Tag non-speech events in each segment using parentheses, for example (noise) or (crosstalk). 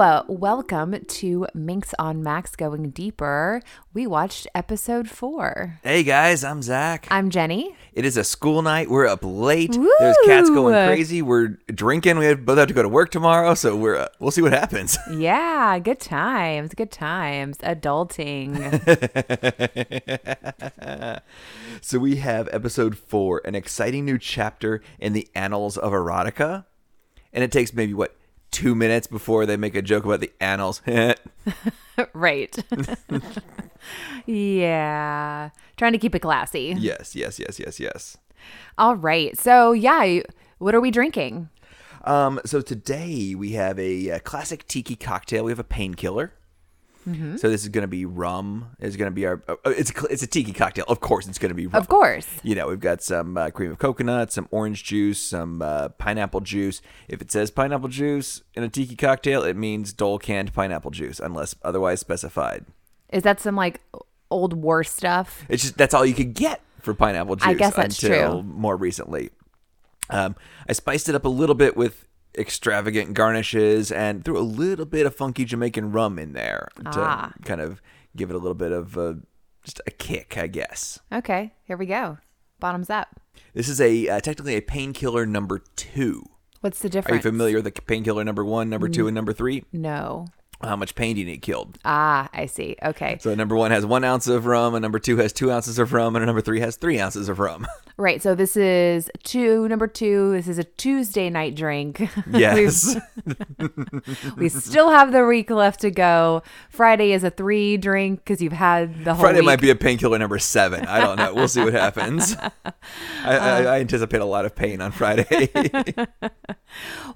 uh, welcome to Minx on Max Going Deeper. We watched episode four. Hey guys, I'm Zach. I'm Jenny. it is a school night. We're up late. There's cats going crazy. We're drinking. We have, both have to go to work tomorrow, so we're uh, we'll see what happens. (laughs) Yeah, good times, good times. Adulting. (laughs) so we have episode four, an exciting new chapter in the annals of erotica, and it takes maybe what two minutes before they make a joke about the annals. (laughs) right. (laughs) yeah. Trying to keep it classy. yes, yes, yes, yes, yes. All right. So, yeah, what are we drinking? Um, so today we have a, uh classic tiki cocktail. We have a painkiller. Mm-hmm. So this is going to be rum. It's going to be our. Uh, it's a, it's a tiki cocktail. Of course, it's going to be rum. Of course. You know, we've got some uh, cream of coconut, some orange juice, some uh, pineapple juice. If it says pineapple juice in a tiki cocktail, it means Dole canned pineapple juice, unless otherwise specified. Is that some like old war stuff? It's just that's all you could get for pineapple juice. I guess that's until true. More recently, um, I spiced it up a little bit with extravagant garnishes and threw a little bit of funky Jamaican rum in there to Ah. kind of give it a little bit of uh, just a kick, I guess. Okay, here we go. Bottoms up. This is a uh, technically a painkiller number two. What's the difference? Are you familiar with the painkiller number one, number two, and number three? No. How much pain do you need killed? Ah, I see. Okay. So number one has one ounce of rum, and number two has two ounces of rum, and number three has three ounces of rum. (laughs) Right. So this is two, number two. This is a Tuesday night drink. (laughs) Yes. (laughs) we still have the week left to go. Friday is a three drink because you've had the whole Friday week. might be a painkiller number seven. I don't know. We'll see what happens. I, I, I anticipate a lot of pain on Friday.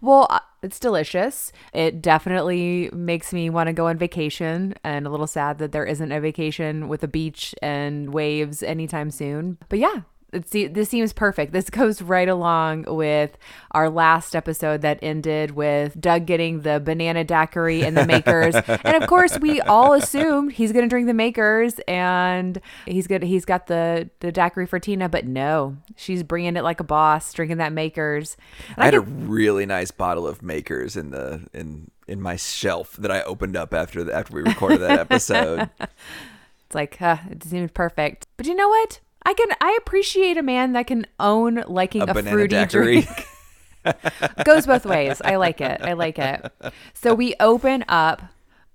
Well, it's delicious. It definitely makes me want to go on vacation and a little sad that there isn't a vacation with a beach and waves anytime soon. But yeah, it's, this seems perfect. This goes right along with our last episode that ended with Doug getting the banana daiquiri and the makers. and of course, we all assumed he's going to drink the makers and he's good. He's got the, the daiquiri for Tina, but no, she's bringing it like a boss, drinking that makers. And I had a really nice bottle of Makers in the in in my shelf that I opened up after the, after we recorded that episode. (laughs) It's like, uh, it seems perfect. But you know what? I can I appreciate a man that can own liking A a, fruity daiquiri. drink. (laughs) Goes both ways. I like it. I like it. So we open up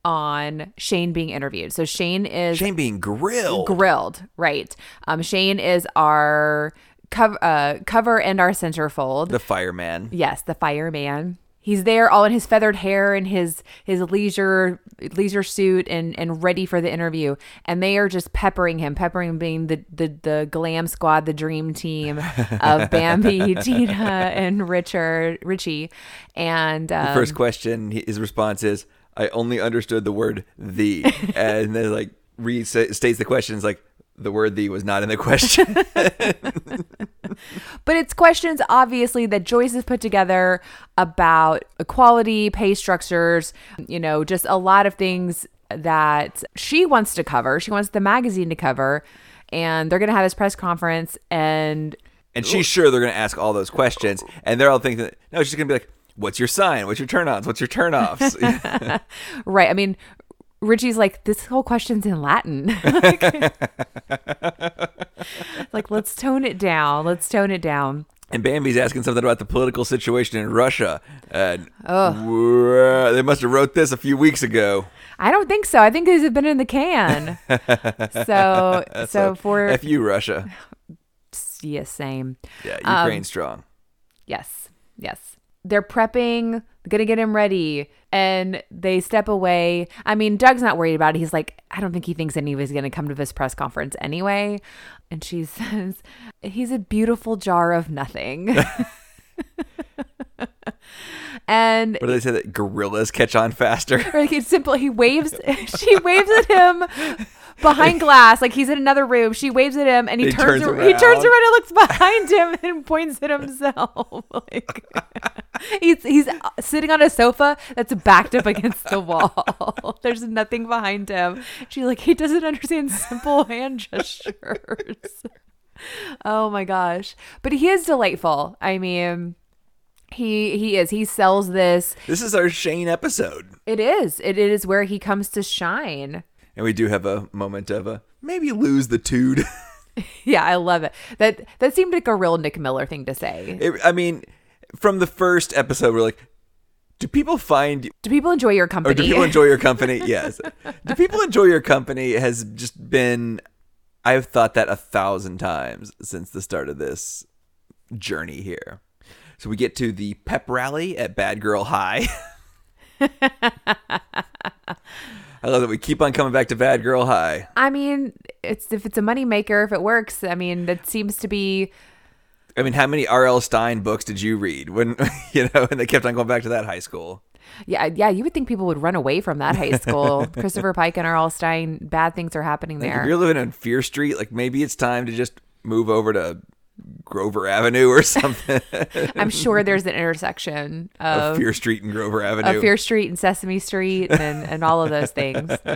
on Shane being interviewed. So Shane is Shane being grilled. grilled, right? Um, Shane is our cover, uh, cover and our centerfold. the fireman. Yes, the fireman. He's there all in his feathered hair and his his leisure leisure suit and and ready for the interview. And they are just peppering him, peppering him being the the, the glam squad, the dream team of (laughs) Bambi, Tina, and Richard Richie. And um, First question, his response is, "I only understood the word the," (laughs) and then like restates the question. It's like the word "the" was not in the question. (laughs) But it's questions, obviously, that Joyce has put together about equality, pay structures, you know, just a lot of things that she wants to cover. She wants the magazine to cover. And they're going to have this press conference. And And she's sure they're going to ask all those questions, and they're all thinking, no, she's going to be like, "What's your sign? What's your turn-ons? What's your turn-offs?" (laughs) right, I mean, Richie's like, this whole question's in Latin. (laughs) (laughs) like, let's tone it down. Let's tone it down. and Bambi's asking something about the political situation in Russia. And "Wha- they must have wrote this a few weeks ago. I don't think so. I think these have been in the can. (laughs) so, so for F you, Russia. yeah, same. Yeah, Um, Ukraine strong. Yes, yes. They're prepping, gonna get him ready, and they step away. I mean, Doug's not worried about it. He's like, I don't think he thinks anybody's gonna come to this press conference anyway. And she (laughs) says, He's a beautiful jar of nothing. (laughs) and What do they say that gorillas catch on faster? like it's simple. He waves. (laughs) She waves at him behind glass, like he's in another room. She waves at him, and he, He turns. turns ar- He turns around. around and looks (laughs) behind him and points at himself. (laughs) like (laughs) he's he's uh, sitting on a sofa that's backed up against the wall. There's nothing behind him. She's like, he doesn't understand simple hand gestures. oh my gosh! But he is delightful. I mean He he is. He sells this. This is our Shane episode. It is. It, it is where he comes to shine. And we do have a moment of a maybe lose the tude. (laughs) Yeah, I love it. That that seemed like a real Nick Miller thing to say. It- I mean, from the first episode, we're like, do people find Do people enjoy your company? or do people enjoy your (laughs) company? yes. Do people enjoy your company? Has just been. I've thought that a thousand times since the start of this journey here. So we get to the pep rally at Bad Girl High. (laughs) I love that we keep on coming back to Bad Girl High. I mean, it's if it's a moneymaker, if it works. I mean, that seems to be I mean, how many R.L. Stine books did you read when (laughs) you know? And they kept on going back to that high school. yeah, yeah. You would think people would run away from that high school. (laughs) Christopher Pike and R.L. Stine, bad things are happening Like, there. if you're living on Fear Street, like maybe it's time to just move over to Grover Avenue or (laughs) something. I'm sure there's an intersection of of, Fear Street and Grover Avenue. Fear Street and Sesame Street and, and all of those things. (laughs)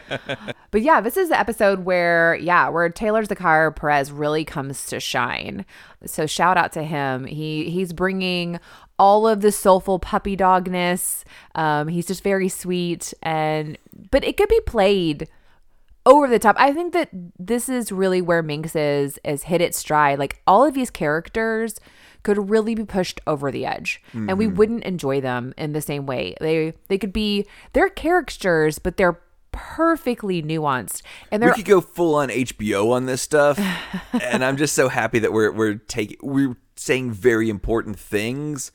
But yeah, this is the episode where, yeah, where Taylor Zakhar Perez really comes to shine. So shout out to him. He he's bringing all of the soulful puppy dogness. Um, he's just very sweet and but it could be played over the top. I think that this is really where Minx is is hit its stride. Like all of these characters could really be pushed over the edge and we mm-hmm. wouldn't enjoy them in the same way. They they could be they're characters but they're perfectly nuanced and we could go full on HBO on this stuff, (laughs) and I'm just so happy that we're we're taking we're saying very important things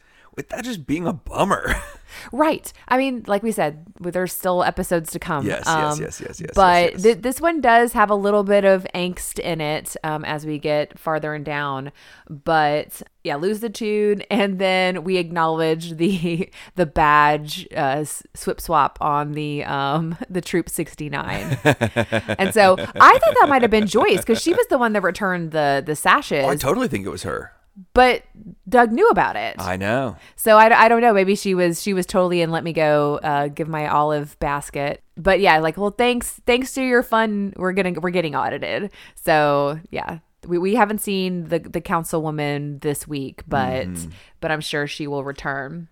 without just being a bummer. (laughs) right. I mean, like we said, there's still episodes to come. Yes, yes, yes, yes, yes, But yes, yes. th- this one does have a little bit of angst in it um, as we get farther and down. But yeah, lose the tune, (laughs) and then we acknowledge the (laughs) the badge uh, swip swap on the um the Troop 69. and so I thought that might have been Joyce because she was the one that returned the the sashes, Oh, I totally think it was her. But Doug knew about it. I know. So I, I don't know. Maybe she was she was totally in let me go, uh, give my olive basket. But yeah, like well, thanks thanks to your fun, we're gonna we're getting audited. So yeah, we, we haven't seen the the councilwoman this week, but but I'm sure she will return.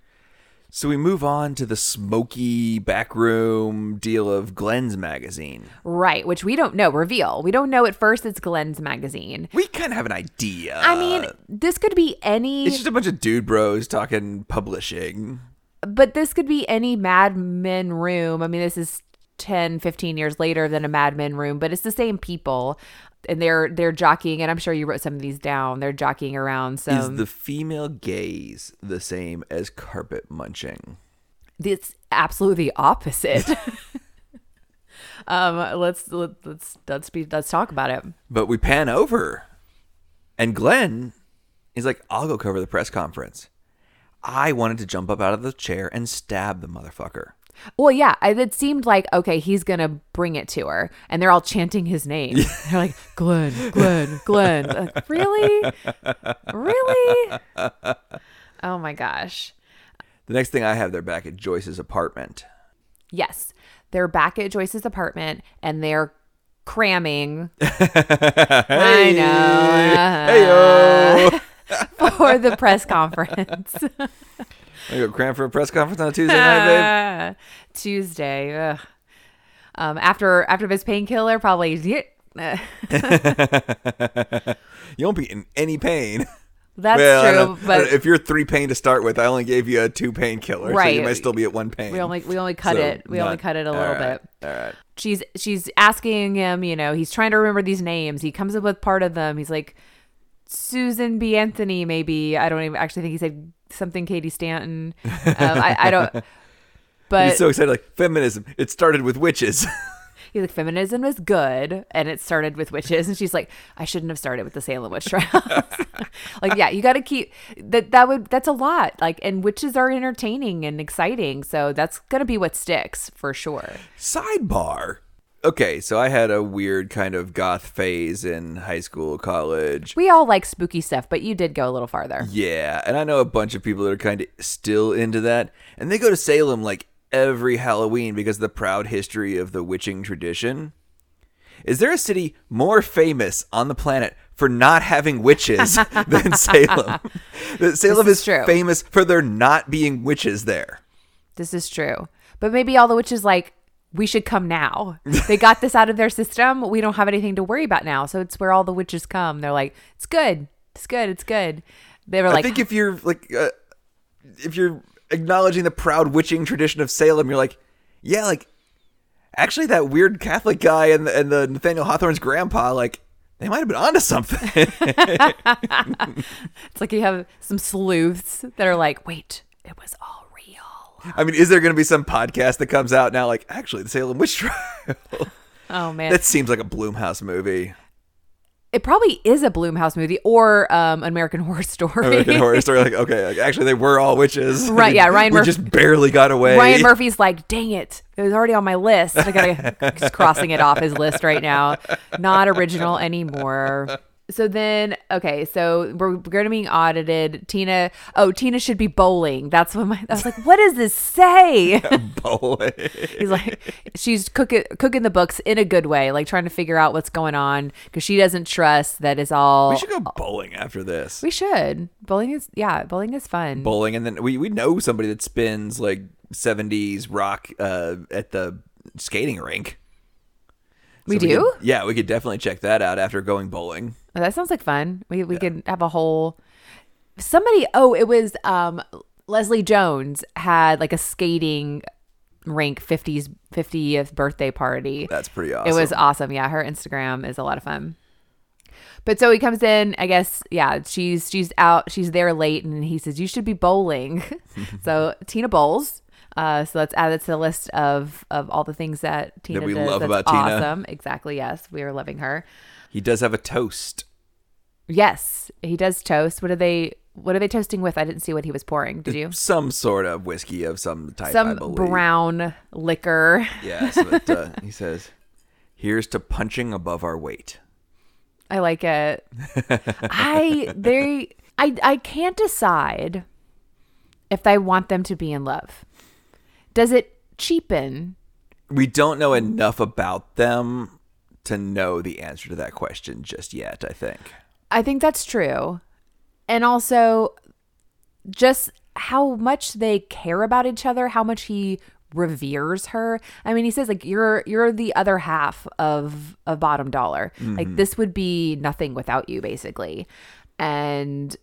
So we move on to the smoky backroom deal of Glenn's magazine. Right, which we don't know. Reveal. We don't know at first. It's Glenn's magazine. We kind of have an idea. I mean, this could be any. it's just a bunch of dude bros talking publishing. but this could be any Mad Men room. I mean, this is 10, 15 years later than a Mad Men room, but it's the same people. And they're they're jockeying, and I'm sure you wrote some of these down. They're jockeying around Is the female gaze the same as carpet munching? it's absolutely the opposite. (laughs) um, let's let, let's let's be let's talk about it. But we pan over, and Glenn is like, I'll go cover the press conference. I wanted to jump up out of the chair and stab the motherfucker. Well, yeah, it seemed like okay, he's gonna bring it to her, and they're all chanting his name. (laughs) They're like, Glenn, Glenn, Glenn. Like, really, really? (laughs) Oh my gosh. The next thing I have, they're back at Joyce's apartment. Yes, they're back at Joyce's apartment, and they're cramming. (laughs) I know, uh-huh, for the press conference. I go cram for a press conference on a Tuesday night, babe. (laughs) Tuesday. Ugh. Um, after after this painkiller, probably. (laughs) You won't be in any pain. (laughs) That's Well, true, but if you're three pain to start with, I only gave you a two painkiller, so Right. you might still be at one pain. we only we only cut So it. We only cut it a little right, bit. All right. She's she's asking him. You know, he's trying to remember these names. He comes up with part of them. He's like Susan B. Anthony. Maybe I don't even actually think he said something. Cady Stanton. Um, I, I don't. (laughs) But He's so excited, like feminism. It started with witches. (laughs) He's like, feminism is good, and it started with witches. And she's like, I shouldn't have started with the Salem witch trials. (laughs) like, yeah, you got to keep that. That would that's a lot. Like, and witches are entertaining and exciting, so that's gonna be what sticks for sure. Sidebar. Okay, so I had a weird kind of goth phase in high school, college. We all like spooky stuff, but you did go a little farther. Yeah, and I know a bunch of people that are kind of still into that, and they go to Salem like every Halloween because of the proud history of the witching tradition. Is there a city more famous on the planet for not having witches (laughs) than Salem. (laughs) Salem is is, true. famous for there not being witches there. This is true. But maybe all the witches like we should come now. (laughs) They got this out of their system. We don't have anything to worry about now. So it's where all the witches come. They're like, it's good. It's good. It's good. They were like, I think if you're like, uh, if you're acknowledging the proud witching tradition of Salem, you're like, yeah, like actually that weird Catholic guy and the, and the Nathaniel Hawthorne's grandpa, like they might have been onto something. (laughs) it's like you have some sleuths that are like, wait, it was all. I mean, is there going to be some podcast that comes out now, like actually the Salem witch (laughs) trial? Oh man. that seems like a Blumhouse movie. it probably is a Blumhouse movie or um, an American Horror Story. American (laughs) Horror Story. Like, okay, like, actually, they were all witches. Right, yeah, (laughs) Ryan we Murphy- just barely got away. Ryan Murphy's like, dang it. It was already on my list. I gotta just crossing it off his list right now. Not original anymore. So then, okay, so we're going to be audited. Tina, oh, Tina should be bowling. That's what my, I was like, what does this say? (laughs) (laughs) Bowling. He's like, she's cooking, cooking the books in a good way, like trying to figure out what's going on because she doesn't trust that it's all. We should go bowling after this. We should. Bowling is, yeah, bowling is fun. bowling, and then we we know somebody that spins like '70s rock uh, at the skating rink. We So do? could- yeah, we could definitely check that out after going bowling. Oh, that sounds like fun. We we could have a whole somebody. Oh, it was um Leslie Jones had like a skating rink 50s 50th birthday party. That's pretty awesome. It was awesome. Yeah, her Instagram is a lot of fun. But so he comes in, I guess, yeah, she's she's out, she's there late and he says you should be bowling. (laughs) so Tina bowls. Uh, so let's add it to the list of of all the things that Tina we does. love That's about Tina. awesome. Exactly. Yes, we are loving her. He does have a toast. Yes, he does toast. What are they? What are they toasting with? I didn't see what he was pouring. Did you? Some sort of whiskey of some type. Some brown liquor. Yes, but uh, (laughs) he says, "Here's to punching above our weight." I like it. I they I I can't decide if I want them to be in love. Does it cheapen? We don't know enough about them to know the answer to that question just yet. I think. I think that's true. And also just how much they care about each other, how much he reveres her. I mean, he says like you're you're the other half of a bottom dollar. Like mm-hmm. this would be nothing without you basically. And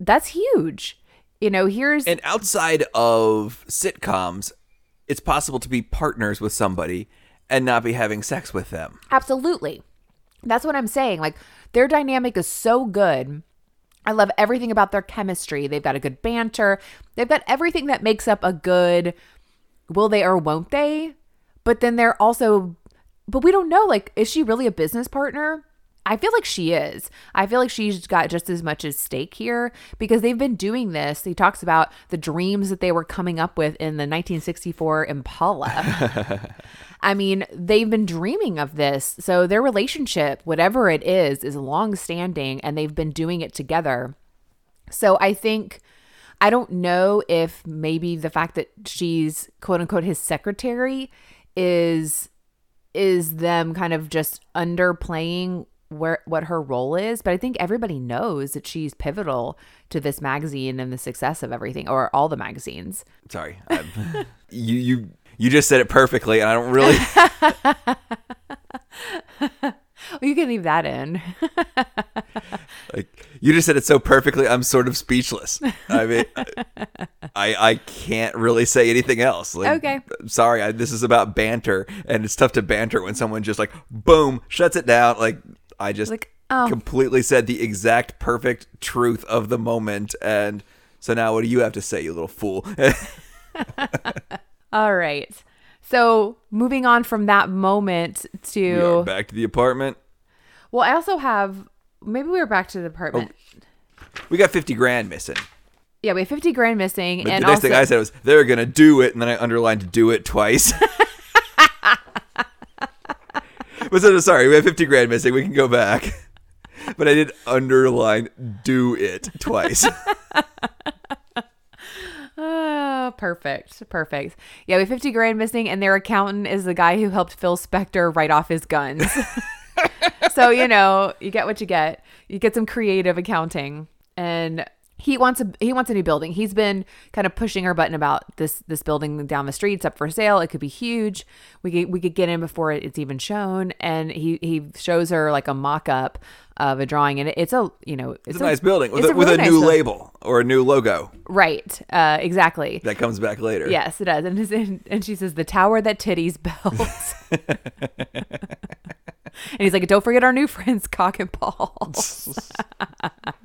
that's huge. You know, here's And outside of sitcoms, it's possible to be partners with somebody and not be having sex with them. Absolutely. That's what I'm saying. Like their dynamic is so good. I love everything about their chemistry. They've got a good banter. They've got everything that makes up a good will they or won't they? But then they're also but we don't know like is she really a business partner? I feel like she is. I feel like she's got just as much at stake here because they've been doing this. He talks about the dreams that they were coming up with in the 1964 Impala. (laughs) I mean, they've been dreaming of this. So their relationship, whatever it is, is long standing and they've been doing it together. So I think I don't know if maybe the fact that she's quote unquote his secretary is is them kind of just underplaying where what her role is, but I think everybody knows that she's pivotal to this magazine and the success of everything or all the magazines. Sorry, (laughs) you you you just said it perfectly, and I don't really. (laughs) Well, you can leave that in. (laughs) like you just said it so perfectly i'm sort of speechless i mean i i can't really say anything else like, Okay. sorry I, this is about banter and it's tough to banter when someone just like boom shuts it down like i just Like, oh. completely said the exact perfect truth of the moment and so now what do you have to say you little fool (laughs) All right. So moving on from that moment to back to the apartment well, I also have maybe we were back to the apartment. Oh, we got 50 grand missing Yeah, we have fifty grand missing, but and the next also thing i said was they're gonna do it and then i underlined do it twice (laughs) But so, sorry, we have 50 grand missing. We can go back. (laughs) But I did underline do it twice. Oh, (laughs) perfect. Perfect. Yeah, we have 50 grand missing, and their accountant is the guy who helped Phil Spector write off his guns. (laughs) so you know, you get what you get. You get some creative accounting, and he wants a he wants a new building. He's been kind of pushing her button about this this building down the street. It's up for sale. It could be huge. We could we could get in before it's even shown. And he he shows her like a mock up of a drawing, and it's a you know It's a nice building with it's a, with a nice new building. label or a new logo Right. Uh, exactly. that comes back later. Yes, it does. And, his- (laughs) and and she says the tower that titties built. (laughs) and he's like, don't forget our new friends, cock and balls. (laughs)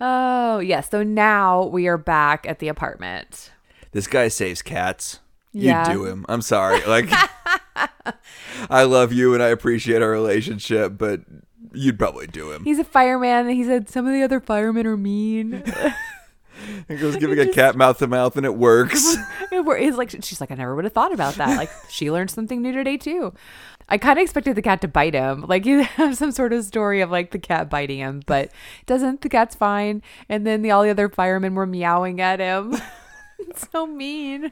oh yes. So now we are back at the apartment. This guy saves cats. Yeah. You do him. I'm sorry. Like, (laughs) I love you and I appreciate our relationship, but you'd probably do him. He's a fireman, and he said some of the other firemen are mean. (laughs) He goes (laughs) giving a cat mouth to mouth and it works. it we're- like, she's like, I never would have thought about that. Like, she learned something new today too. I kind of expected the cat to bite him, like you (laughs) have some sort of story of like the cat biting him, but doesn't. The cat's fine. And then the all the other firemen were meowing at him. (laughs) So mean.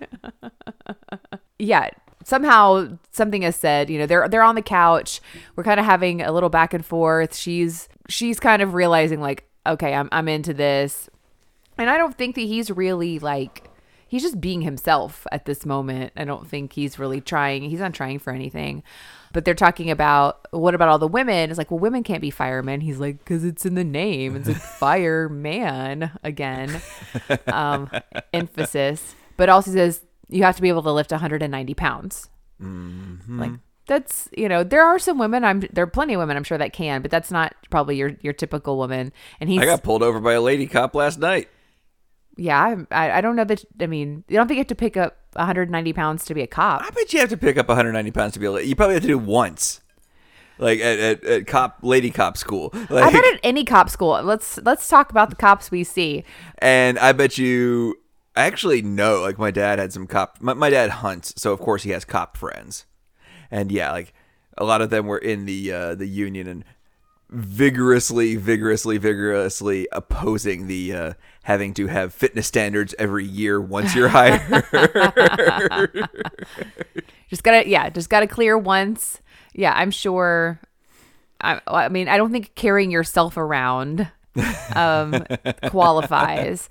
(laughs) yeah. Somehow something is said. You know, they're they're on the couch. We're kind of having a little back and forth. She's she's kind of realizing like, okay, I'm I'm into this. And I don't think that he's really like he's just being himself at this moment. I don't think he's really trying. He's not trying for anything. But they're talking about what about all the women? It's like, well, women can't be firemen. He's like, because it's in the name. It's like (laughs) fireman again. Um, emphasis. But also says you have to be able to lift 190 pounds. Like that's you know there are some women I'm there are plenty of women I'm sure that can, but that's not probably your your typical woman. And he I got pulled over by a lady cop last night. yeah, I, I don't know that. I mean, you don't think you have to pick up 190 pounds to be a cop. I bet you have to pick up 190 pounds to be to, you probably have to do it once. Like at, at, at cop, lady cop school. (laughs) I bet at any cop school. Let's let's talk about the cops we see. and I bet you, I actually know, like my dad had some cop, my, my dad hunts. So of course he has cop friends. And yeah, like a lot of them were in the, uh, the union and vigorously, vigorously, vigorously opposing the, uh, having to have fitness standards every year once you're hired. (laughs) Just gotta yeah, just gotta clear once. Yeah, I'm sure. I I mean, I don't think carrying yourself around um, (laughs) qualifies.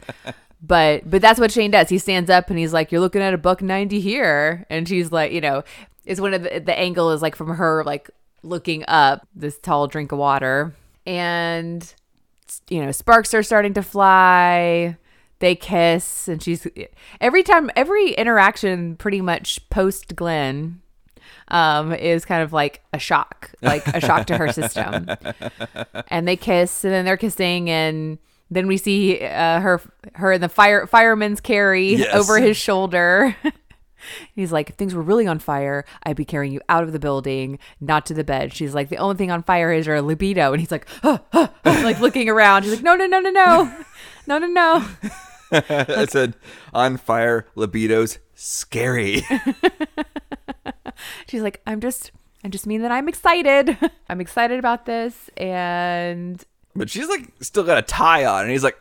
But but that's what Shane does. He stands up and he's like, "You're looking at a buck ninety here," and she's like, you know, it's one of the the angle is like from her like looking up this tall drink of water, and you know, sparks are starting to fly. They kiss, and she's every time, every interaction, pretty much post Glenn, um, is kind of like a shock, like a shock to her system. (laughs) And they kiss, and then they're kissing, and then we see uh, her, her in the fire fireman's carry Yes. over his shoulder. (laughs) He's like, if things were really on fire, I'd be carrying you out of the building, not to the bed. She's like, the only thing on fire is your libido. And he's like, huh, huh, huh, like looking around. She's like, no, no, no, no, no, no, no, no. (laughs) I said, on fire, libido's scary. (laughs) She's like, I'm just, I just mean that I'm excited. (laughs) I'm excited about this. And But she's like still got a tie on, and he's like,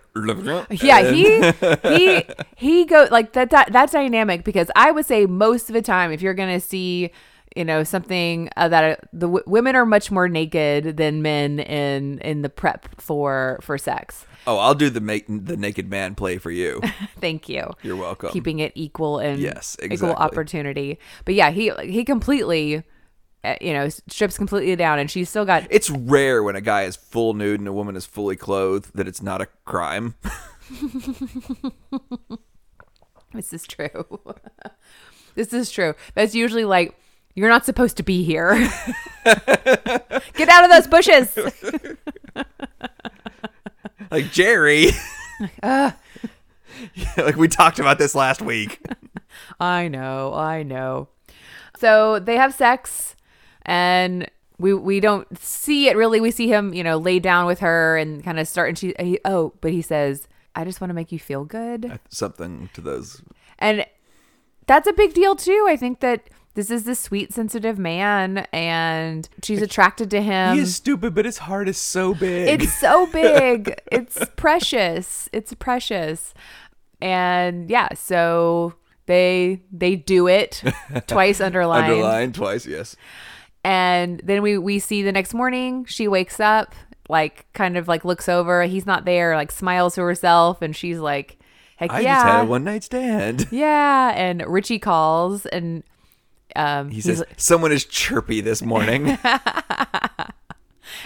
yeah, he, (laughs) he, he go like that, that, that's dynamic because I would say most of the time, if you're going to see, you know, something uh, that uh, the w- women are much more naked than men in, in the prep for, for sex. Oh, I'll do the make the naked man play for you. (laughs) Thank you. You're welcome. Keeping it equal and Yes, equal opportunity. But yeah, he he completely, Uh, you know, strips completely down, and she's still got It's rare when a guy is full nude and a woman is fully clothed that it's not a crime. (laughs) This is true. (laughs) this is true. That's usually like, you're not supposed to be here. (laughs) Get out of those bushes. like Jerry. Yeah, like we talked about this last week. I know, I know. So they have sex and we we don't see it really. We see him, you know, lay down with her and kind of start and she he, oh, but he says, "I just want to make you feel good." Something to those. And that's a big deal too. I think that this is this sweet sensitive man and she's attracted to him. he is stupid, but his heart is so big. It's so (laughs) big. it's precious. It's precious. And yeah, so they they do it (laughs) twice underlined. Underlined twice, yes. And then we we see the next morning she wakes up, like kind of like looks over, he's not there, like smiles to herself, and she's like, "Heck I yeah, just had a one night stand. (laughs) yeah." And Richie calls, and um, He says, Someone is chirpy this morning. (laughs)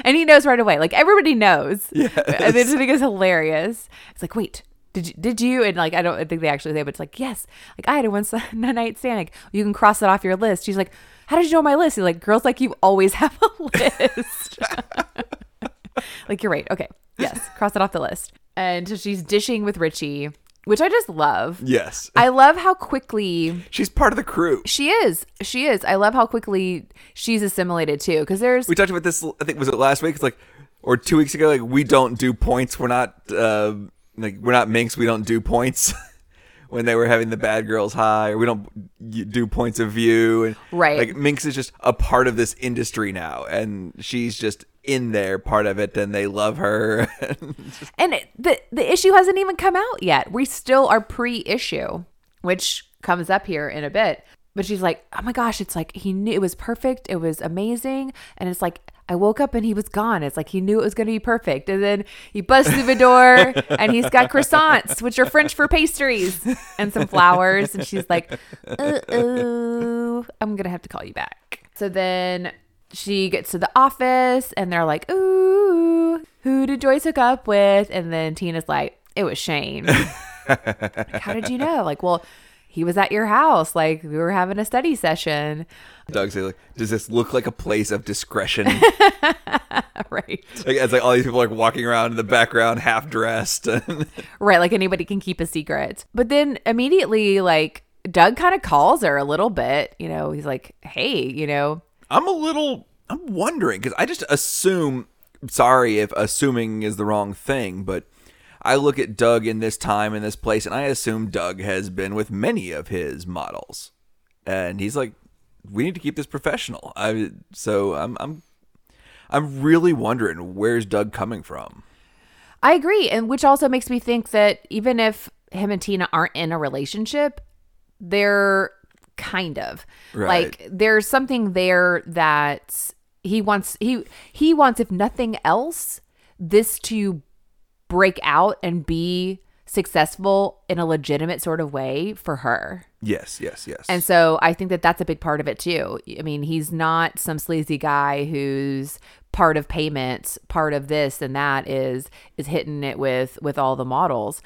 and he knows right away. Like everybody knows. (laughs) Yes. I think it's hilarious. It's like, wait, did you, did you? And like, I don't think they actually say, but it's like, yes. Like I had a one night stand. Like you can cross it off your list. She's like, how did you know my list? He's like, girls like you always have a (laughs) list. (laughs) like you're right. Okay. Yes. Cross it off the list. And so she's dishing with Richie, which I just love. yes. I love how quickly She's part of the crew. she is. She is. I love how quickly she's assimilated too. Because there's We talked about this, I think, was it last week? It's like, or two weeks ago, like, we don't do points. We're not, uh, like, we're not minx. We don't do points. (laughs) when they were having the bad girls high, or we don't do points of view. And, Right. Like, Minx is just a part of this industry now, and she's just in there, part of it, and they love her. (laughs) And it, the the issue hasn't even come out yet. We still are pre-issue, which comes up here in a bit. But she's like, "Oh my gosh, it's like he knew it was perfect. It was amazing." And it's like I woke up and he was gone. It's like he knew it was going to be perfect. And then he busts through the door and he's got croissants, which are French for pastries, and some flowers. And she's like, "Uh-oh, I'm going to have to call you back." So then she gets to the office and they're like, Ooh, who did Joyce hook up with? And then Tina's like, It was Shane. (laughs) like, How did you know? Like, well, he was at your house. Like, we were having a study session. Doug say, like, does this look like a place of discretion? (laughs) right. like, it's like all these people like walking around in the background, half dressed. (laughs) Right. Like, anybody can keep a secret. But then immediately, like, Doug kind of calls her a little bit. You know, he's like, Hey, you know, I'm a little, I'm wondering because I just assume. Sorry if assuming is the wrong thing, but I look at Doug in this time in this place, and I assume Doug has been with many of his models, and he's like, we need to keep this professional. I so I'm I'm I'm really wondering where's Doug coming from. I agree. And which also makes me think that even if him and Tina aren't in a relationship, they're kind of Right. like there's something there that he wants he he wants if nothing else this to break out and be successful in a legitimate sort of way for her. Yes, yes, yes. And so I think that that's a big part of it too. I mean, he's not some sleazy guy who's part of payments, part of this and that is is hitting it with with all the models.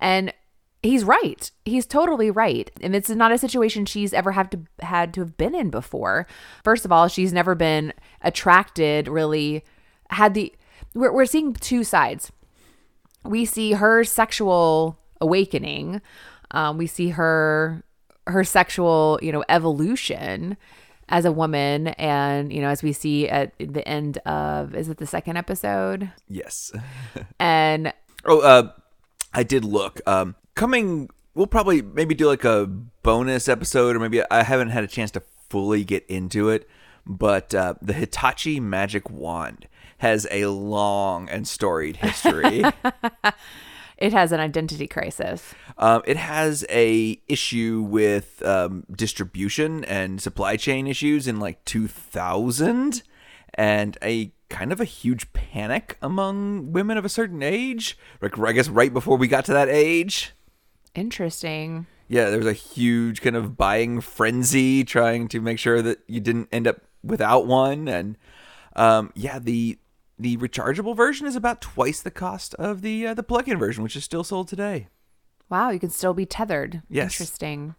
And he's right. He's totally right. And it's not a situation she's ever had to had to have been in before. First of all, she's never been attracted really had the we're, we're seeing two sides we see her sexual awakening um, we see her her sexual you know evolution as a woman and you know as we see at the end of is it the second episode yes. (laughs) and Oh, uh, I did look. Um, coming, we'll probably maybe do like a bonus episode, or maybe I haven't had a chance to fully get into it. But uh, the Hitachi Magic Wand has a long and storied history. (laughs) it has an identity crisis um, it has a issue with um, distribution and supply chain issues in like 2000, and a kind of a huge panic among women of a certain age. Like I guess right before we got to that age. interesting Yeah, there was a huge kind of buying frenzy trying to make sure that you didn't end up without one. And um, yeah, the the rechargeable version is about twice the cost of the uh, the plug-in version, which is still sold today. wow you can still be tethered Yes. interesting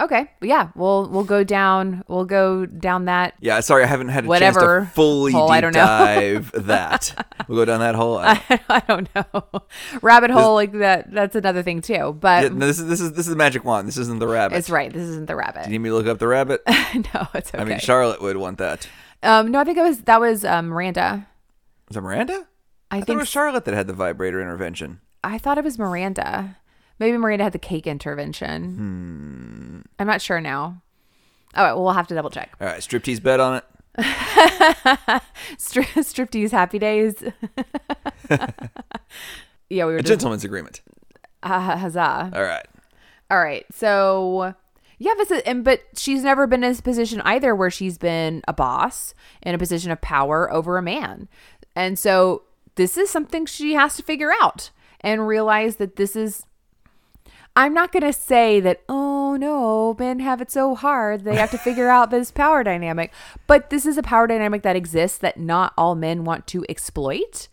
okay yeah we'll we'll go down we'll go down that Yeah, sorry, I haven't had a Whatever chance to fully hole, I deep don't know. dive (laughs) that. We'll go down that hole. Uh, (laughs) I don't know. Rabbit hole like that that's another thing too. But yeah, no, this is this is this is the magic wand. This isn't the rabbit. it's right. This isn't the rabbit. Do you need me to look up the rabbit? (laughs) no, it's okay. I mean, Charlotte would want that. um, no, I think it was that was um, Miranda. Was it Miranda? I, I thought think it was Charlotte that had the vibrator intervention. I thought it was Miranda. Maybe Miranda had the cake intervention. Hmm. I'm not sure now. All right, well, we'll have to double check. All right, striptease bet on it. (laughs) Stri- striptease happy days. (laughs) yeah, we were A just gentleman's agreement. uh, huzzah. All right. All right. So, Yeah, but, it's a- and, but she's never been in this position either where she's been a boss in a position of power over a man. And so this is something she has to figure out and realize that this is. I'm not going to say that, oh no, men have it so hard. They have to figure out this power dynamic. But this is a power dynamic that exists that not all men want to exploit.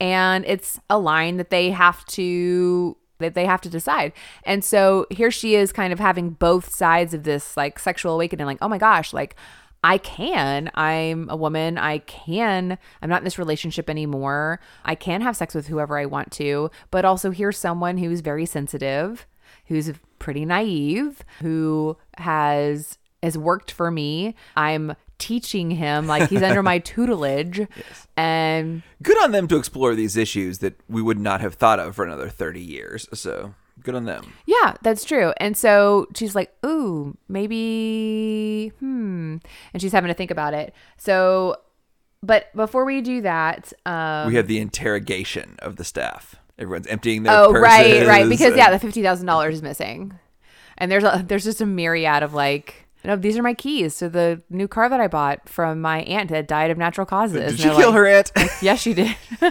And it's a line that they have to that they have to decide. And so here she is kind of having both sides of this like sexual awakening like, "Oh my gosh, like I can. I'm a woman. I can. I'm not in this relationship anymore. I can have sex with whoever I want to, but also here's someone who's very sensitive, who's pretty naive, who has has worked for me. I'm teaching him like he's under my (laughs) tutelage and Good on them to explore these issues that we would not have thought of for another 30 years. So good on them. Yeah, that's true. And so she's like, ooh, maybe, hmm. And she's having to think about it. So, but before we do that, um, we have the interrogation of the staff. Everyone's emptying their oh, purses. right, right. Because, yeah, the $50,000 is missing. And there's a, there's just a myriad of like, know, these are my keys to the new car that I bought from my aunt that died of natural causes. Did she kill like, her aunt? Yes, she did. (laughs)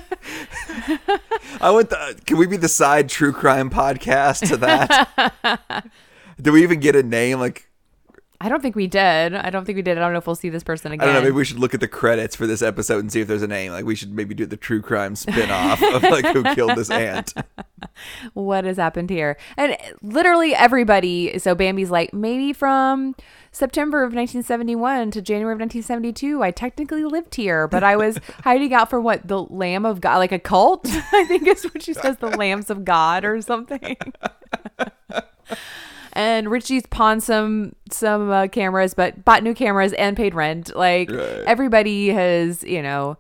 I want the. Can we be the side true crime podcast to that? (laughs) Do we even get a name? Like I don't think we did. I don't think we did. I don't know if we'll see this person again. I don't know. Maybe we should look at the credits for this episode and see if there's a name. Like we should maybe do the true crime spin off of like who killed this aunt. (laughs) what has happened here? And literally everybody. So Bambi's like, maybe from September of 1971 to January of 1972, I technically lived here, but I was (laughs) hiding out for what the Lamb of God, like a cult. (laughs) I think is what she says, the Lambs of God or something. And Richie's pawned some some uh, cameras, but bought new cameras and paid rent. Like Right. everybody has, you know,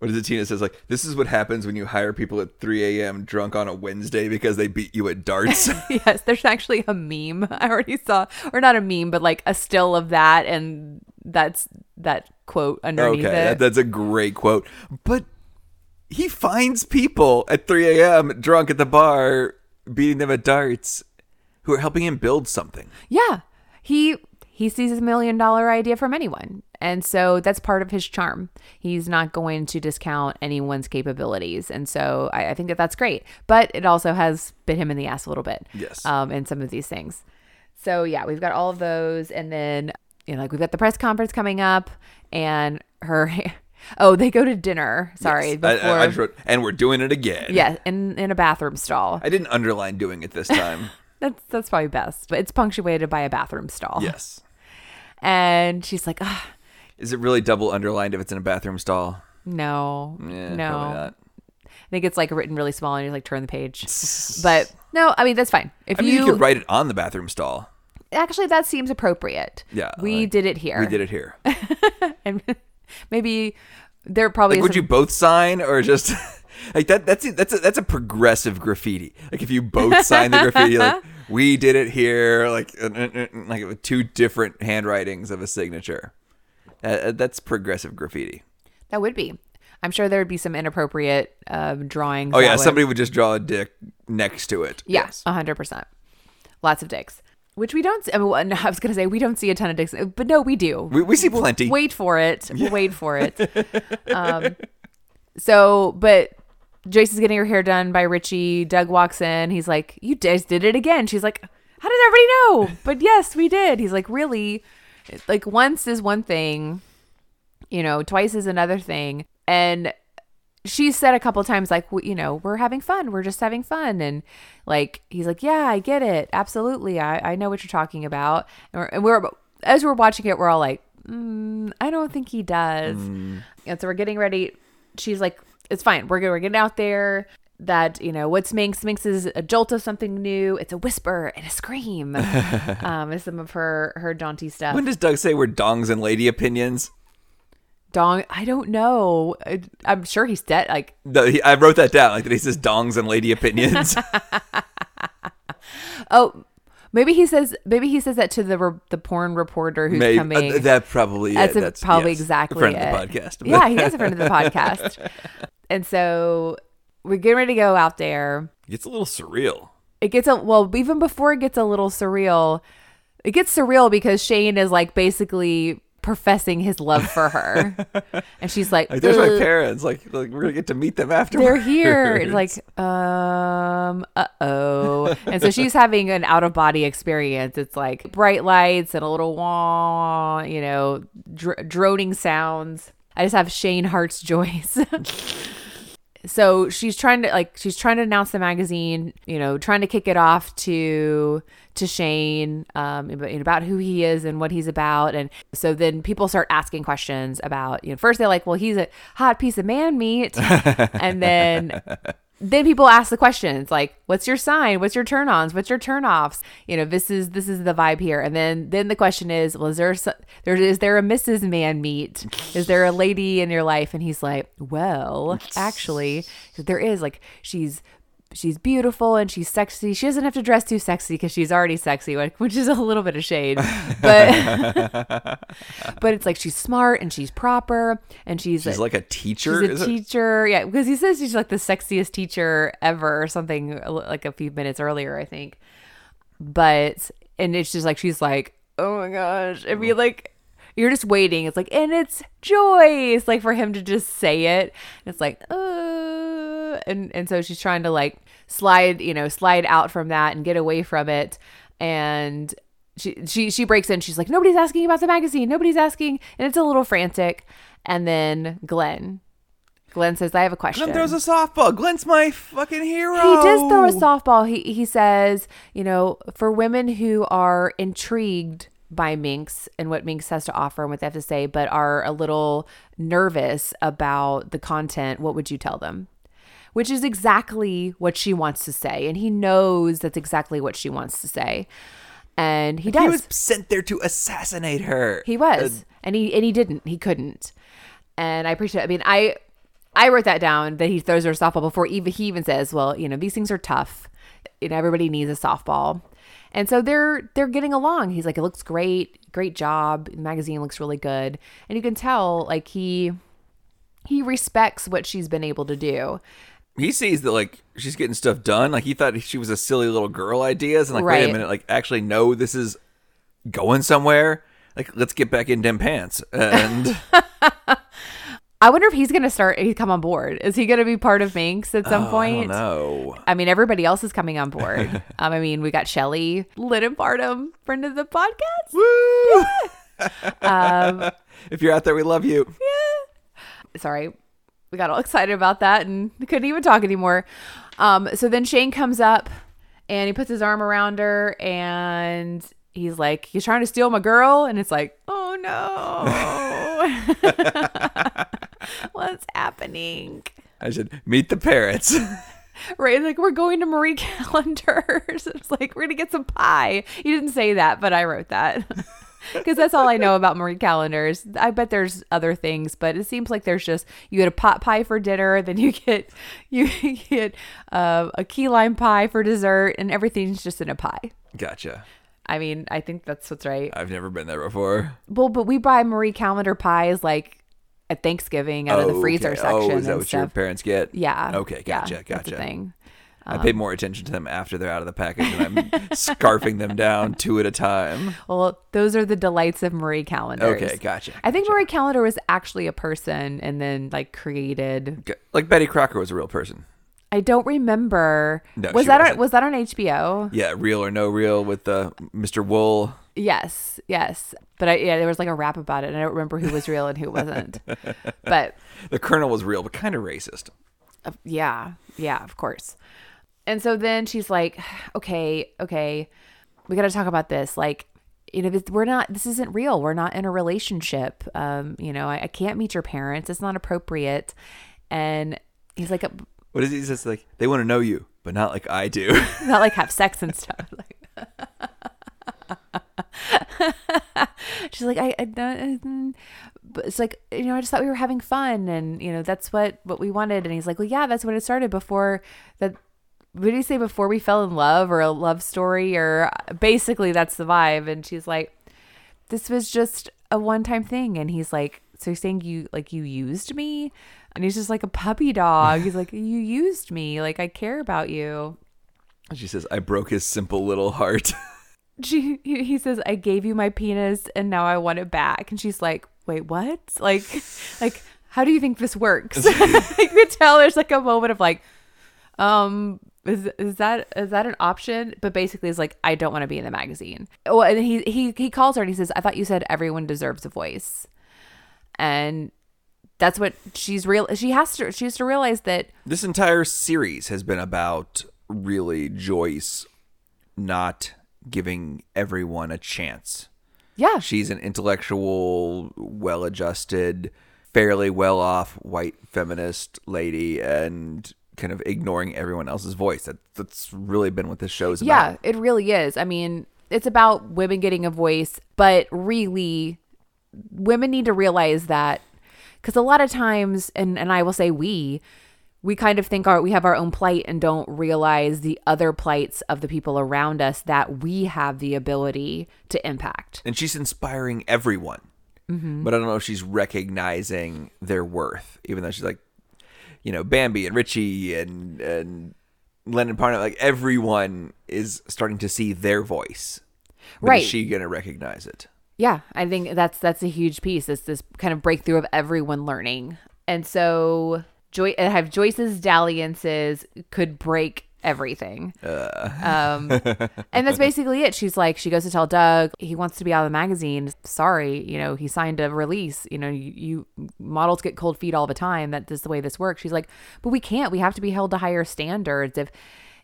What is it? Tina says like this is what happens when you hire people at 3 a.m. drunk on a Wednesday because they beat you at darts. (laughs) Yes, there's actually a meme. (laughs) I already saw, or not a meme, but like a still of that, and that's that quote underneath okay, it. that, that's a great quote. But he finds people at 3 a.m. drunk at the bar, beating them at darts, who are helping him build something. yeah, he he sees a million dollar idea from anyone, and so that's part of his charm. He's not going to discount anyone's capabilities, and so I, I think that that's great. But it also has bit him in the ass a little bit. Yes. um, in some of these things. So yeah, we've got all of those, and then you know, like we've got the press conference coming up, and her. (laughs) Oh, they go to dinner. Sorry, Yes. before. I, I, I wrote, and we're doing it again. yeah, in in a bathroom stall. I didn't underline doing it this time. (laughs) That's that's probably best, but it's punctuated by a bathroom stall. yes. and she's like, ah, Is it really double underlined if it's in a bathroom stall? no, Yeah, no. not. I think it's like written really small, and you like turn the page. (laughs) But no, I mean that's fine. If I mean, you, you, could write it on the bathroom stall. actually, that seems appropriate. Yeah, we like, did it here. We did it here. (laughs) and maybe there probably Like, is would some- you both sign or just (laughs) like that? That's that's a, that's a progressive graffiti. Like if you both sign the graffiti, like we did it here, like uh, uh, uh, like with two different handwritings of a signature. Uh, Uh, that's progressive graffiti. That would be. I'm sure there would be some inappropriate um, drawings. Oh yeah, would- somebody would just draw a dick next to it. Yeah, Yes. a hundred percent. Lots of dicks, which we don't. See, I, mean, I was gonna say we don't see a ton of dicks, but no, we do. We, we see plenty. Wait for it. We'll wait for it. (laughs) um, so, but Joyce is getting her hair done by Richie. Doug walks in. He's like, "You guys did it again." She's like, "How does everybody know?" (laughs) But yes, we did. He's like, "Really?" Like once is one thing, you know, twice is another thing, and she said a couple times like you know we're having fun we're just having fun and like he's like yeah i get it absolutely i, I know what you're talking about and we're, and we're as we're watching it we're all like mm, i don't think he does and so we're getting ready she's like it's fine we're, good. we're getting out there that you know what's minx minx is a jolt of something new it's a whisper and a scream (laughs) um is some of her her jaunty stuff When does Doug say we're dongs and lady opinions? dong i don't know I, i'm sure he's dead like No, he, I wrote that down. Like that he says dongs and lady opinions. (laughs) Oh, maybe he says maybe he says that to the re- the porn reporter who's Maybe coming. uh, that probably that's, it. that's probably yes, exactly a friend it. of the podcast. yeah, he is a friend of the (laughs) podcast, and so we're getting ready to go out there. It gets a little surreal. It gets a well even before it gets a little surreal. it gets surreal because Shane is like basically professing his love for her, (laughs) and she's like, Like, there's my parents. Like, like we're gonna get to meet them after. They're here. (laughs) It's like, um, uh oh. And so she's having an out of body experience. It's like bright lights and a little wah, you know, dr- droning sounds. I just have Shane Hart's (laughs) Joyce. So she's trying to like she's trying to announce the magazine you know trying to kick it off to to shane um about, about who he is and what he's about. And so then people start asking questions about you know first they're like well he's a hot piece of man meat. (laughs) And then then people ask the questions like what's your sign? What's your turn ons what's your turn offs you know this is this is the vibe here. And then then the question is well is there there is there a mrs man meet? Is there a lady in your life? And he's like well actually there is like she's she's beautiful and she's sexy she doesn't have to dress too sexy because she's already sexy (laughs) which is a little bit of shade but (laughs) but it's like she's smart and she's proper and she's, She's like a teacher. She's a it? teacher. Yeah, because he says she's like the sexiest teacher ever or something like a few minutes earlier, I think. But and it's just like she's like, "Oh my gosh." I mean like you're just waiting. It's like, "And it's Joyce." Like for him to just say it. And it's like, "Uh." And and so she's trying to like slide, you know, slide out from that and get away from it. And she she she breaks in. She's like, "Nobody's asking about the magazine. Nobody's asking." And it's a little frantic. And then Glenn Glenn says, I have a question. Glenn throws a softball. Glenn's my fucking hero. he does throw a softball. He he says, you know, for women who are intrigued by Minx and what Minx has to offer and what they have to say, but are a little nervous about the content, what would you tell them? Which is exactly what she wants to say. And he knows that's exactly what she wants to say. And he does. He was sent there to assassinate her. He was, and he and he didn't. He couldn't. And I appreciate. I mean, I I wrote that down that he throws her a softball before even he even says, "Well, you know, these things are tough. You know, everybody needs a softball." And so they're they're getting along. He's like, "It looks great, great job. The magazine looks really good," and you can tell like he he respects what she's been able to do. He sees that like she's getting stuff done. Like he thought she was a silly little girl ideas, and like wait a minute, like actually no, this is going somewhere. Like let's get back in them pants. And (laughs) I wonder if he's gonna start. He come on board. Is he gonna be part of Minx at some Oh, point? No. I mean, everybody else is coming on board. (laughs) um, I mean, we got Shelly Lennon Parham, friend of the podcast. Woo! (laughs) Um, if you're out there, we love you. Yeah. Sorry, we got all (laughs) excited about that and couldn't even talk anymore. Um, so then Shane comes up and he puts his arm around her and he's like, "He's trying to steal my girl," and it's like, "Oh no, (laughs) what's happening?" I should meet the parents. (laughs) Right, like we're going to Marie Callender's. It's like we're gonna get some pie. You didn't say that, but I wrote that because that's all I know about Marie Callender's. I bet there's other things, but it seems like there's just you get a pot pie for dinner, then you get (laughs) you get uh, a key lime pie for dessert, and everything's just in a pie. gotcha. I mean, I think that's what's right. I've never been there before. Well, but we buy Marie Callender pies like at Thanksgiving out of the Oh, freezer okay. section Oh, is that what your parents get? Yeah. Okay, yeah, gotcha, That's a gotcha. Thing. I pay more attention to them after they're out of the package, and I'm (laughs) scarfing them down two at a time. Well, those are the delights of Marie Callender's. Okay, gotcha. I think Marie Callender was actually a person and then like created. Like Betty Crocker was a real person. I don't remember. No, was that on, was that on HBO? Yeah, real or no real with uh, Mr. Wool. Yes, yes. But I, yeah, there was like a rap about it, and I don't remember who was real and who wasn't. (laughs) but The Colonel was real, but kind of racist. uh, yeah, yeah, of course. And so then she's like, "Okay, okay, we got to talk about this. Like, you know, we're not. This isn't real. We're not in a relationship. Um, you know, I, I can't meet your parents. It's not appropriate." And he's like, What is he says? Like they want to know you, but not like I do. (laughs) not like have sex and stuff. (laughs) Like, (laughs) she's like, I, I don't, but it's like, you know, I just thought we were having fun, and you know, that's what what we wanted. And he's like, well, yeah, that's what it started. Before that, what did he say? Before we fell in love, or a love story, or basically that's the vibe. And she's like, this was just a one time thing. And he's like, so you're saying you like you used me? And he's just like a puppy dog. He's like, you used me. Like I care about you. And she says, I broke his simple little heart. (laughs) she he he says I gave you my penis and now I want it back and she's like wait what like like how do you think this works (laughs) (laughs) you could tell there's like a moment of like um is, is that is that an option? But basically it's like I don't want to be in the magazine. Well and he he he calls her and he says I thought you said everyone deserves a voice. And that's what she's real she has to she has to realize that This entire series has been about really Joyce not giving everyone a chance. yeah. She's an intellectual, well adjusted, fairly well off white feminist lady and kind of ignoring everyone else's voice. That, that's really been what this show is Yeah, it really is. I mean, it's about women getting a voice, but really, women need to realize that because a lot of times, and, and I will say we, we kind of think our we have our own plight and don't realize the other plights of the people around us that we have the ability to impact. And she's inspiring everyone. Mm-hmm. But I don't know if she's recognizing their worth, even though she's like, you know, Bambi and Richie and and Lennon Parham, like everyone is starting to see their voice. But Right. Is she gonna recognize it? Yeah, I think that's that's a huge piece. It's this kind of breakthrough of everyone learning, and so Joy I have Joyce's dalliances could break everything. Um, (laughs) and that's basically it. She's like, she goes to tell Doug he wants to be out of the magazine. Sorry, you know, he signed a release. You know, you, you models get cold feet all the time. That is the way this works. She's like, but we can't. We have to be held to higher standards. If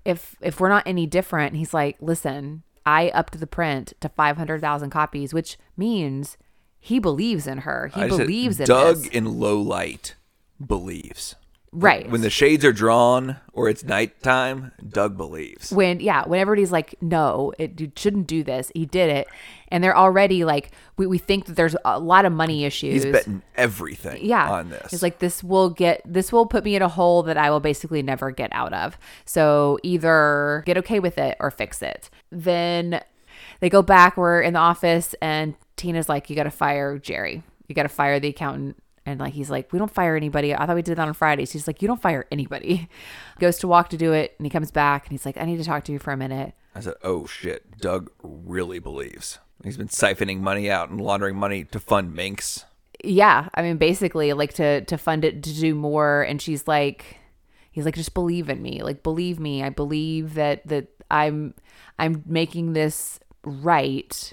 if if we're not any different, he's like, listen, I upped the print to five hundred thousand copies, which means he believes in her. He I said, believes in Doug this. in low light believes. Right? When the shades are drawn or it's nighttime, Doug believes. when yeah when everybody's like no it you shouldn't do this he did it and they're already like we, we think that there's a lot of money issues He's betting everything yeah on this. it's like this will get this will put me in a hole that i will basically never get out of so either get okay with it or fix it then they go back we're in the office and tina's like you gotta fire jerry you gotta fire the accountant and like he's like we don't fire anybody. I thought we did that on fridays. He's like you don't fire anybody. (laughs) Goes to walk to do it and he comes back and he's like i need to talk to you for a minute. I said, "Oh shit, Doug really believes. He's been siphoning money out and laundering money to fund Minx." yeah. I mean basically like to to fund it to do more. And she's like he's like just believe in me. Like believe me. I believe that that i'm i'm making this right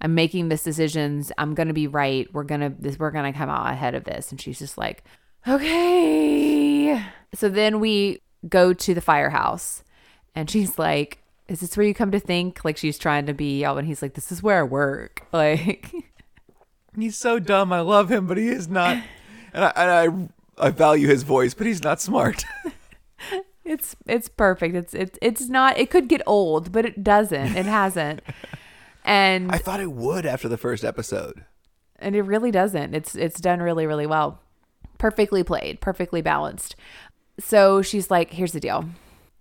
i'm making this decisions i'm gonna be right we're gonna this we're gonna come out ahead of this and she's just like okay so then we go to the firehouse and she's like is this where you come to think like she's trying to be all and he's like this is where i work (laughs) like He's so dumb. I love him, but he is not. And I, and I, I value his voice, but he's not smart. (laughs) It's it's perfect. It's it's it's not. It could get old, but it doesn't. It hasn't, (laughs) and I thought it would after the first episode. and it really doesn't. It's it's done really really well, perfectly played, perfectly balanced. So she's like, "Here's the deal.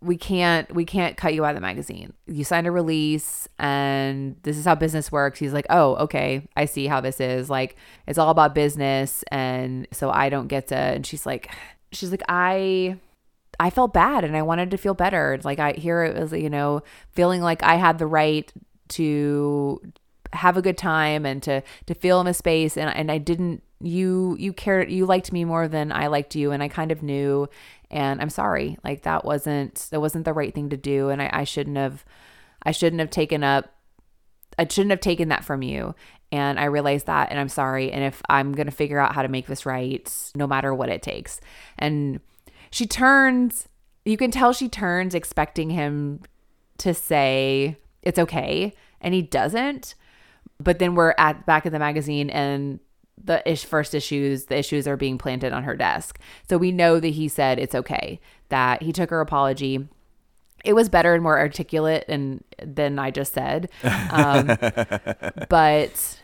We can't we can't cut you out of the magazine. You signed a release, and this is how business works." He's like, "Oh, okay. I see how this is. Like, it's all about business, and so I don't get to." And she's like, she's like, I. I felt bad and I wanted to feel better. It's like I here it was, you know, feeling like I had the right to have a good time and to to feel in a space and and I didn't you you cared you liked me more than I liked you and I kind of knew and I'm sorry. Like that wasn't that wasn't the right thing to do and I, I shouldn't have I shouldn't have taken up I shouldn't have taken that from you. And I realized that and I'm sorry. And if I'm gonna figure out how to make this right, no matter what it takes. And she turns you can tell she turns expecting him to say it's okay and he doesn't. But then we're at back of the magazine and the ish first issues the issues are being planted on her desk. So we know that he said it's okay that he took her apology. It was better and more articulate and than i just said. Um, (laughs) but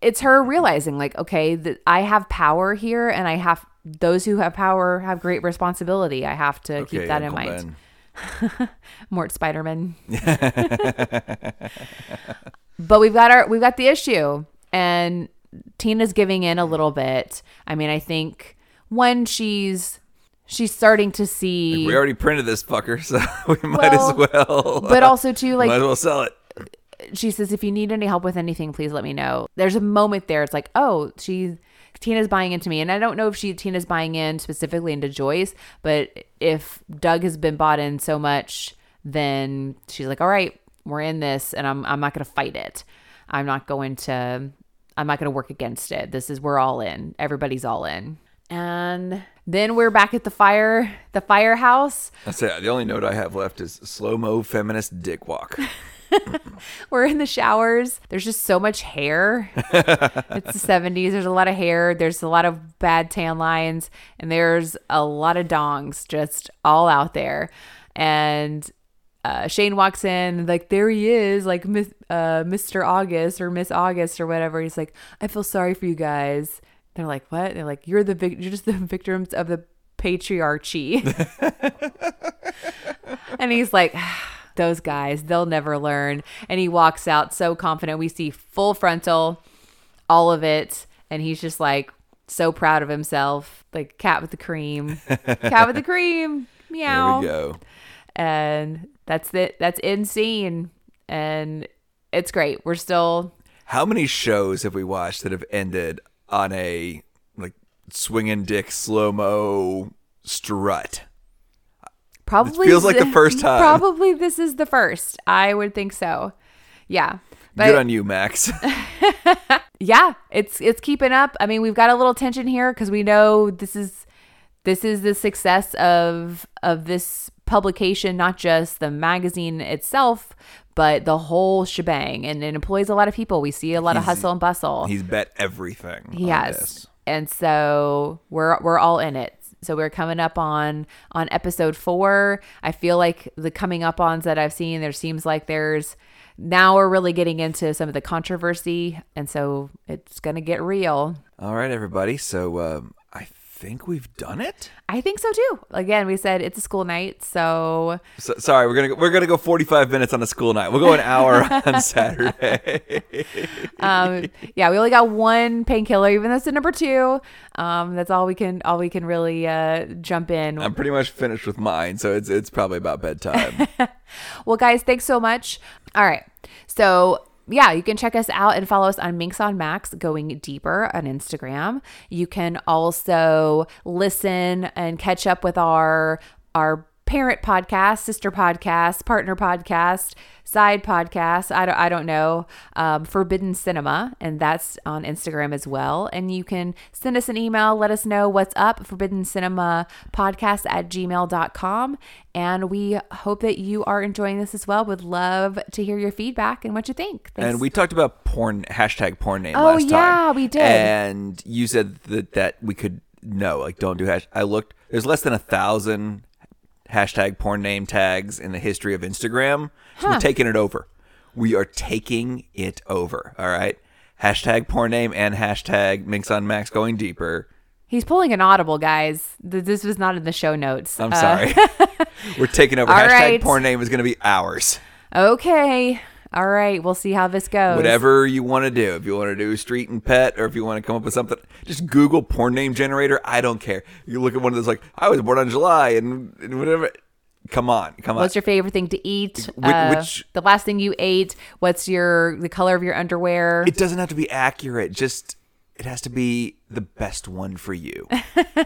it's her realizing like okay that i have power here and i have those who have power have great responsibility. I have to keep that Uncle in mind. Ben. Mort Spiderman. (laughs) but we've got our we've got the issue and Tina's giving in a little bit. I mean, I think when she's she's starting to see We already printed this fucker, so (laughs) we might Well, as well. but also too (laughs) like might as well sell it. she says, if you need any help with anything, please let me know. There's a moment there. It's like, oh, she's Tina's buying into me. And I don't know if she Tina's buying in specifically into Joyce, but if Doug has been bought in so much, then she's like, all right, we're in this and I'm I'm not gonna fight it. I'm not going to I'm not gonna work against it. This is we're all in. Everybody's all in. And then we're back at the fire the firehouse. That's it. The only note I have left is slow mo feminist dick walk. (laughs) (laughs) We're in the showers. There's just so much hair. (laughs) it's the 70s. There's a lot of hair. There's a lot of bad tan lines. And there's a lot of dongs just all out there. And uh, Shane walks in, like, there he is, like uh, Mr. August or Miss August or whatever. He's like, I feel sorry for you guys. They're like, what? They're like, you're the vic- you're just the (laughs) victims of the patriarchy. and he's like, those guys, they'll never learn. And he walks out so confident. We see full frontal, all of it. And he's just like so proud of himself, like cat with the cream, (laughs) cat with the cream, meow. There we go. And that's it. That's in scene. And it's great. We're still. How many shows have we watched that have ended on a like swinging dick slow mo strut? Probably feels like the first time. Probably this is the first. I would think so. Yeah. But Good on you, Max. (laughs) yeah, it's it's keeping up. I mean, we've got a little tension here because we know this is this is the success of of this publication, not just the magazine itself, but the whole shebang. And it employs a lot of people. We see a lot of hustle and bustle. He's bet everything. He on has. this. And so we're we're all in it. So we're coming up on on episode 4. I feel like the coming up ons that I've seen there seems like there's now we're really getting into some of the controversy and so it's going to get real. All right, everybody. So um, think we've done it. I think so too. Again, we said it's a school night, so So, sorry, we're gonna go, we're gonna go 45 minutes on a school night. We'll go an hour (laughs) on Saturday. um, yeah, we only got one painkiller, even though it's number two. Um, that's all we can all we can really uh, jump in. I'm pretty much finished with mine, so it's it's probably about bedtime. (laughs) Well, guys, thanks so much. All right. So, yeah, you can check us out and follow us on Minx on Max going deeper on Instagram. You can also listen and catch up with our our parent podcast, sister podcast, partner podcast, side podcast. I don't, I don't know. Um, Forbidden Cinema, and that's on Instagram as well. And you can send us an email, let us know what's up, Forbidden Cinema Podcast at gmail.com. And we hope that you are enjoying this as well. Would love to hear your feedback and what you think. Thanks. and we talked about porn hashtag porn name Oh, last time. yeah, we did. And you said that that we could no, like don't do hash. I looked. There's less than a thousand hashtag porn name tags in the history of Instagram. So we're taking it over. We are taking it over. All right. Hashtag porn name and hashtag Minx on Max going deeper. He's pulling an audible, guys. This was not in the show notes. I'm Uh, sorry. (laughs) we're taking over. hashtag right. porn name is going to be ours. Okay. All right. We'll see how this goes. Whatever you want to do. If you want to do street and pet, or if you want to come up with something, just Google porn name generator. I don't care. You look at one of those like I was born on July and, and whatever. Come on, come on. What's your favorite thing to eat? Which- Uh, which- the last thing you ate? What's your the color of your underwear? it doesn't have to be accurate. Just it has to be the best one for you.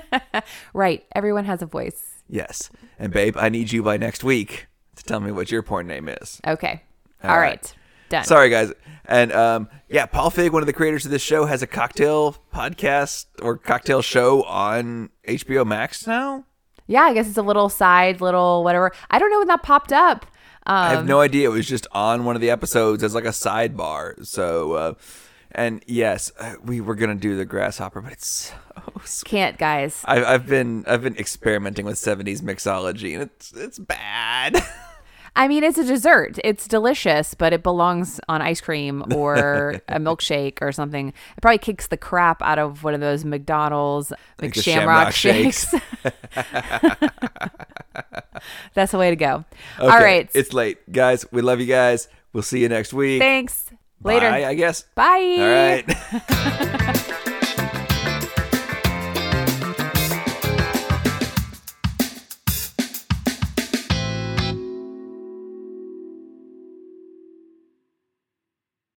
(laughs) right. Everyone has a voice. yes. And babe, I need you by next week to tell me what your porn name is. Okay. All All right. right. Done. Sorry, guys. And um, yeah, Paul Feig, one of the creators of this show, has a cocktail podcast or cocktail show on HBO Max now. Yeah, I guess it's a little side, little whatever. I don't know when that popped up. Um, I have no idea. It was just on one of the episodes as like a sidebar. So, uh, and yes, uh, we were gonna do the grasshopper, but it's so. Can't, guys. I've, I've been I've been experimenting with '70s mixology, and it's it's bad. (laughs) I mean, it's a dessert. It's delicious, but it belongs on ice cream or (laughs) a milkshake or something. It probably kicks the crap out of one of those McDonald's Like McShamrock Shamrock shakes. (laughs) That's the way to go. All Okay, right. it's late, guys. We love you guys. We'll see you next week. Thanks. Later. Bye, I guess. Bye. All right. (laughs)